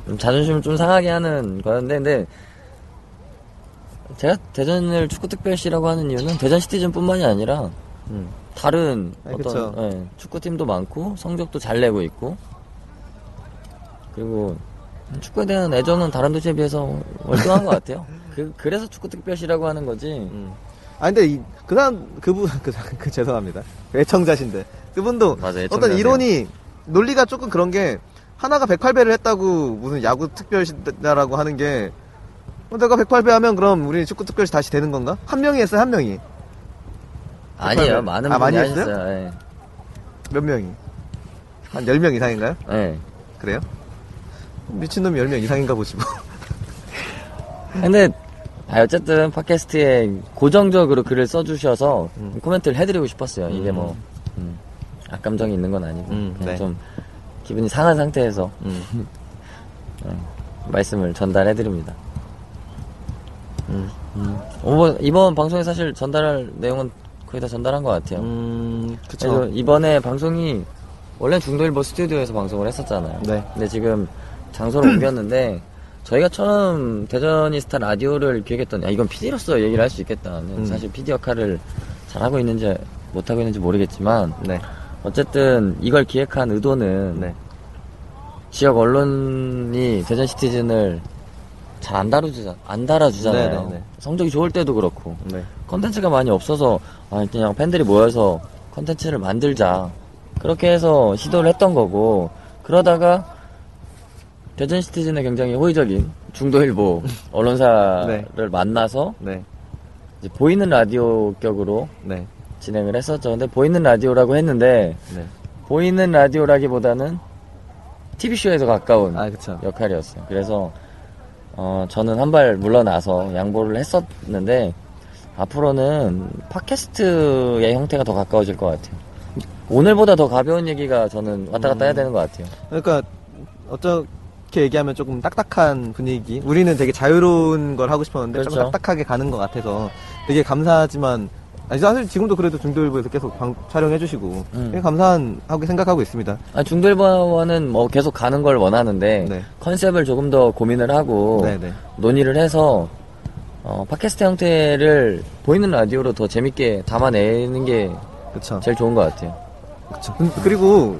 좀 자존심을 좀 상하게 하는 거였는데 근데 제가 대전을 축구특별시라고 하는 이유는 대전 시티즌뿐만이 아니라 음. 다른 아니, 어떤. 예, 축구팀도 많고 성적도 잘 내고 있고 그리고 축구에 대한 애정은 다른 도시에 비해서 월등한 것 같아요. 그, 그래서 축구특별시라고 하는 거지. 음. 아 근데 이, 그 사람 그분 그, 사- 그 죄송합니다 애청자신데 그분도 맞아, 어떤. 이론이 논리가 조금 그런 게 하나가 108배를 했다고 무슨 야구 특별시다라고 하는 게 어, 내가 108배 하면 그럼 우리 축구 특별시 다시 되는 건가? 한 명이 했어요 한 명이 아니에요. 많은 아, 분이 많이? 하셨어요. 예. 몇 명이 한 10명 이상인가요? 예. 그래요? 미친놈이 10명 이상인가 보지 뭐 근데 아, 어쨌든 팟캐스트에 고정적으로 글을 써주셔서 코멘트를 해드리고 싶었어요. 이게 뭐 음, 악감정이 있는 건 아니고 음, 네. 좀 기분이 상한 상태에서 음. 말씀을 전달해 드립니다. 음. 이번, 이번 방송에 사실 전달할 내용은 거의 다 전달한 것 같아요. 음, 그래서 이번에 방송이 원래 중도일보 스튜디오에서 방송을 했었잖아요. 네. 근데 지금 장소를 옮겼는데 저희가 처음 대전이스타 라디오를 기획했던 야 이건 PD로서 얘기를 할 수 있겠다. 음. 사실 PD 역할을 잘 하고 있는지 못 하고 있는지 모르겠지만 네. 어쨌든 이걸 기획한 의도는 네. 지역 언론이 대전 시티즌을 잘 안 다루자 안 달아주잖아요. 네, 네, 네. 성적이 좋을 때도 그렇고 네. 컨텐츠가 많이 없어서 아, 그냥 팬들이 모여서 컨텐츠를 만들자 그렇게 해서 시도를 했던 거고 그러다가 대전 시티즌에 굉장히 호의적인 중도일보 언론사를 네. 만나서 네. 보이는 라디오 격으로 네. 진행을 했었죠. 근데 보이는 라디오라고 했는데 네. 보이는 라디오라기보다는 TV쇼에 더 가까운 아. 역할이었어요. 그래서 어, 저는 한 발 물러나서 양보를 했었는데 앞으로는 팟캐스트의 형태가 더 가까워질 것 같아요. 오늘보다 더 가벼운 얘기가 저는 왔다 갔다 해야 되는 것 같아요. 그러니까 어떻게 얘기하면 조금 딱딱한 분위기. 우리는 되게 자유로운 걸 하고 싶었는데 조금 그렇죠. 딱딱하게 가는 것 같아서 되게 감사하지만 아니, 사실 지금도 그래도 중도일보에서 계속 방- 촬영해주시고 음. 감사하게 생각하고 있습니다. 아, 중돌바와는 뭐 계속 가는 걸 원하는데 네. 컨셉을 조금 더 고민을 하고 네네. 논의를 해서 어, 팟캐스트 형태를 보이는 라디오로 더 재밌게 담아내는 게 그쵸. 제일 좋은 것 같아요. 그쵸. 음, 그리고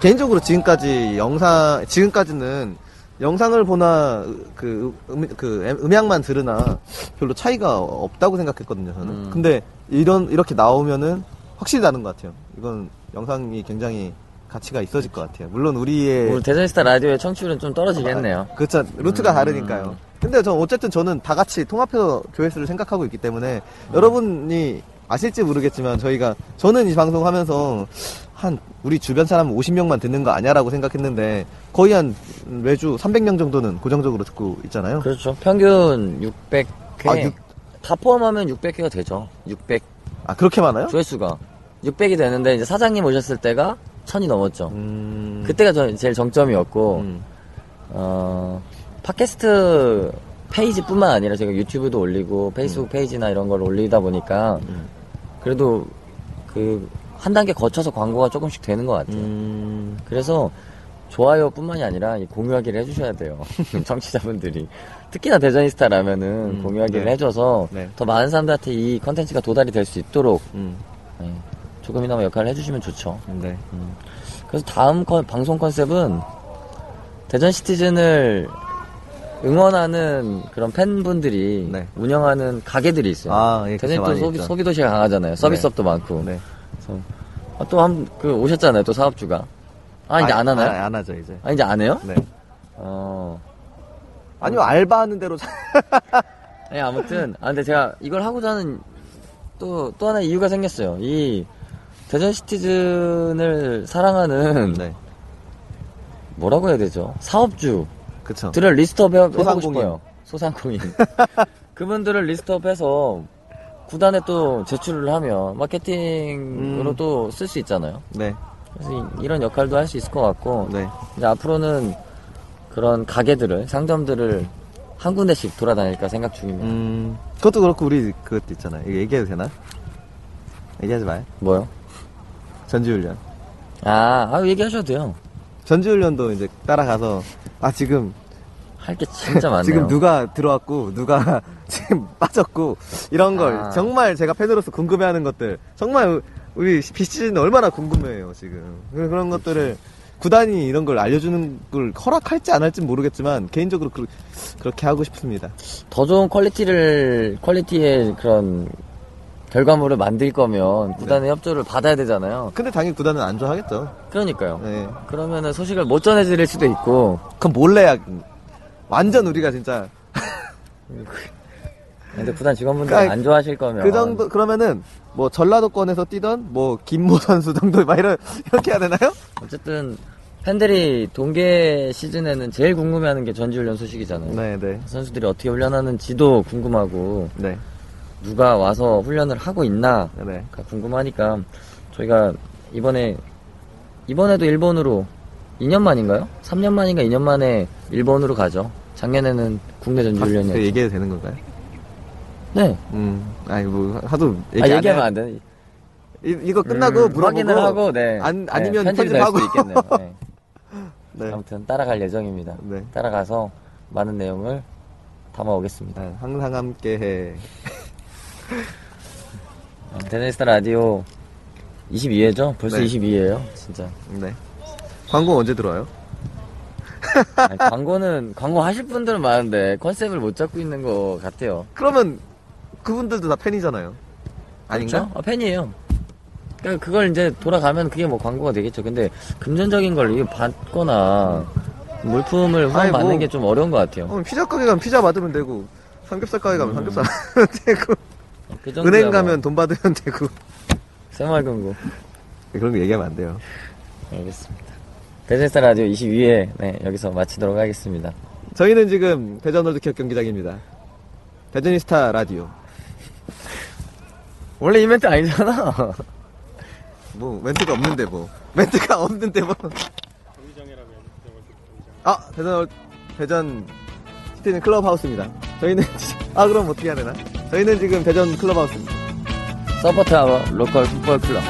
개인적으로 지금까지 영상 지금까지는 영상을 보나 그, 음, 그 음- 음향만 들으나 별로 차이가 없다고 생각했거든요 저는. 음. 근데 이런 이렇게 나오면은 확실히 다른 것 같아요. 이건 영상이 굉장히 가치가 있어질 것 같아요. 물론 우리의 오늘 대전스타 라디오의 청취율은 좀 떨어지겠네요. 그렇죠. 루트가 음. 다르니까요. 근데 전 어쨌든 저는 다 같이 통합해서 조회수를 생각하고 있기 때문에 음. 여러분이 아실지 모르겠지만 저희가 저는 이 방송 하면서 한 우리 주변 사람 50명만 듣는 거 아니야라고 생각했는데 거의 한 매주 300명 정도는 고정적으로 듣고 있잖아요. 그렇죠. 평균 600회. 아, 육- 다 포함하면 600회가 되죠. 600 아 그렇게 많아요? 조회수가 600이 되는데 이제 사장님 오셨을 때가 1000이 넘었죠. 음. 그때가 저- 제일 정점이었고 음. 어, 팟캐스트 페이지뿐만 아니라 제가 유튜브도 올리고 페이스북 페이지나 이런 걸 올리다 보니까 음. 그래도 그 한 단계 거쳐서 광고가 조금씩 되는 것 같아요. 음. 그래서 좋아요뿐만이 아니라 이 공유하기를 해주셔야 돼요. 청취자분들이 특히나 대저니스타라면은 음, 공유하기를 네. 해줘서 네. 더 많은 사람들한테 이 컨텐츠가 도달이 될 수 있도록 음. 네, 조금이나마 역할을 해주시면 좋죠. 네. 그래서 다음 컨- 방송 컨셉은 대전 시티즌을 응원하는 그런 팬분들이 네. 운영하는 가게들이 있어요. 아, 예, 대전이 그쵸, 또 소비. 소비 도시가 강하잖아요. 서비스업도 많고. 네. 아, 또 한, 그, 오셨잖아요. 또 사업주가. 아, 이제 안 하나요? 아, 안 하죠 이제. 아, 이제 안 해요? 네. 어. 아니면 알바하는 대로 자- 아니, 아무튼. 아, 근데 제가 이걸 하고자 하는 또, 또 하나 이유가 생겼어요. 이 대전 시티즌을 사랑하는 네. 뭐라고 해야 되죠? 사업주들을 그쵸. list up 해보고 소상공인. 싶어요. 소상공인. 그분들을 list up해서 구단에 또 제출을 하면 마케팅으로 음. 또 쓸 수 있잖아요. 네. 그래서 이, 런 역할도 할 수 있을 것 같고 네. 이제 앞으로는 그런 가게들을 상점들을 한 군데씩 돌아다닐까 생각 중입니다. 음, 그것도 그렇고 우리 그것도 있잖아요. 이거 얘기해도 되나? 얘기하지 마요. 뭐요? 전지훈련. 아, 아 얘기하셔도 돼요. 전지훈련도 이제 따라가서 아 지금 할 게 진짜 많네요. 지금 누가 들어왔고 누가 지금 빠졌고 이런 걸 아. 정말 제가 팬으로서 궁금해하는 것들 정말 우리 비시즌 얼마나 궁금해요 지금 그런 것들을 구단이 이런 걸 알려주는 걸 허락할지 안 할지 모르겠지만 개인적으로 그, 그렇게 하고 싶습니다. 더 좋은 퀄리티를 퀄리티의 그런 결과물을 만들 거면 네. 구단의 협조를 받아야 되잖아요. 근데 당연히 구단은 안 좋아하겠죠. 그러니까요. 네. 그러면은 소식을 못 전해드릴 수도 있고 그럼 몰래 야 완전 우리가 진짜 근데 구단 직원분들 그러니까 안 좋아하실 거면 그 정도 그러면은 뭐 전라도권에서 뛰던 뭐 김모 선수 정도 막 이런 이렇게 해야 되나요? 어쨌든 팬들이 동계 시즌에는 제일 궁금해하는 게 전지 훈련 소식이잖아요. 네, 네, 선수들이 어떻게 훈련하는지도 궁금하고 네, 누가 와서 훈련을 하고 있나가 네. 궁금하니까 저희가 이번에 이번에도 일본으로 2년 만인가요? 3년 만인가 2년 만에 일본으로 가죠. 작년에는 국내 그 전지 훈련이었죠. 얘기해도 되는 건가요? 네. 음, 아니 뭐 하도 얘기 아, 안 얘기하면 해. 안 돼. 이, 이거 끝나고 음, 물어보고 확인을 하고 네. 안 네, 아니면 편집이 편집하고 있겠네요. 네. 네. 아무튼 따라갈 예정입니다. 네. 따라가서 많은 내용을 담아오겠습니다. 네, 항상 함께해. 데네스타 라디오 22회죠? 벌써 네. 22회예요, 진짜. 네. 광고 언제 들어와요? 아니, 광고는 광고 하실 분들은 많은데 컨셉을 못 잡고 있는 것 같아요. 그러면 그분들도 다 팬이잖아요. 아닌가? 그렇죠? 아, 팬이에요. 그러니까 그걸 이제 돌아가면 그게 뭐 광고가 되겠죠. 근데 금전적인 걸 받거나 물품을 후원 아이, 뭐. 받는 게좀 어려운 것 같아요. 어, 피자 가게 가면 피자 받으면 되고 삼겹살 가게 가면 삼겹살 받으면 되고 그 정도야 은행 뭐. 가면 돈 받으면 되고 새마을금고. 그런 거 얘기하면 안 돼요. 알겠습니다. 대전스타 라디오 22회, 네, 여기서 마치도록 하겠습니다. 저희는 지금 대전 월드컵 경기장입니다. 대저니스타 라디오. 원래 이 멘트 아니잖아. 뭐 멘트가 없는데 뭐 멘트가 없는데 뭐. 아 대전 월- 대전 시티즌 클럽하우스입니다. 저희는 아 그럼 어떻게 해야 되나? 저희는 지금 대전 클럽하우스입니다. Support your local football club.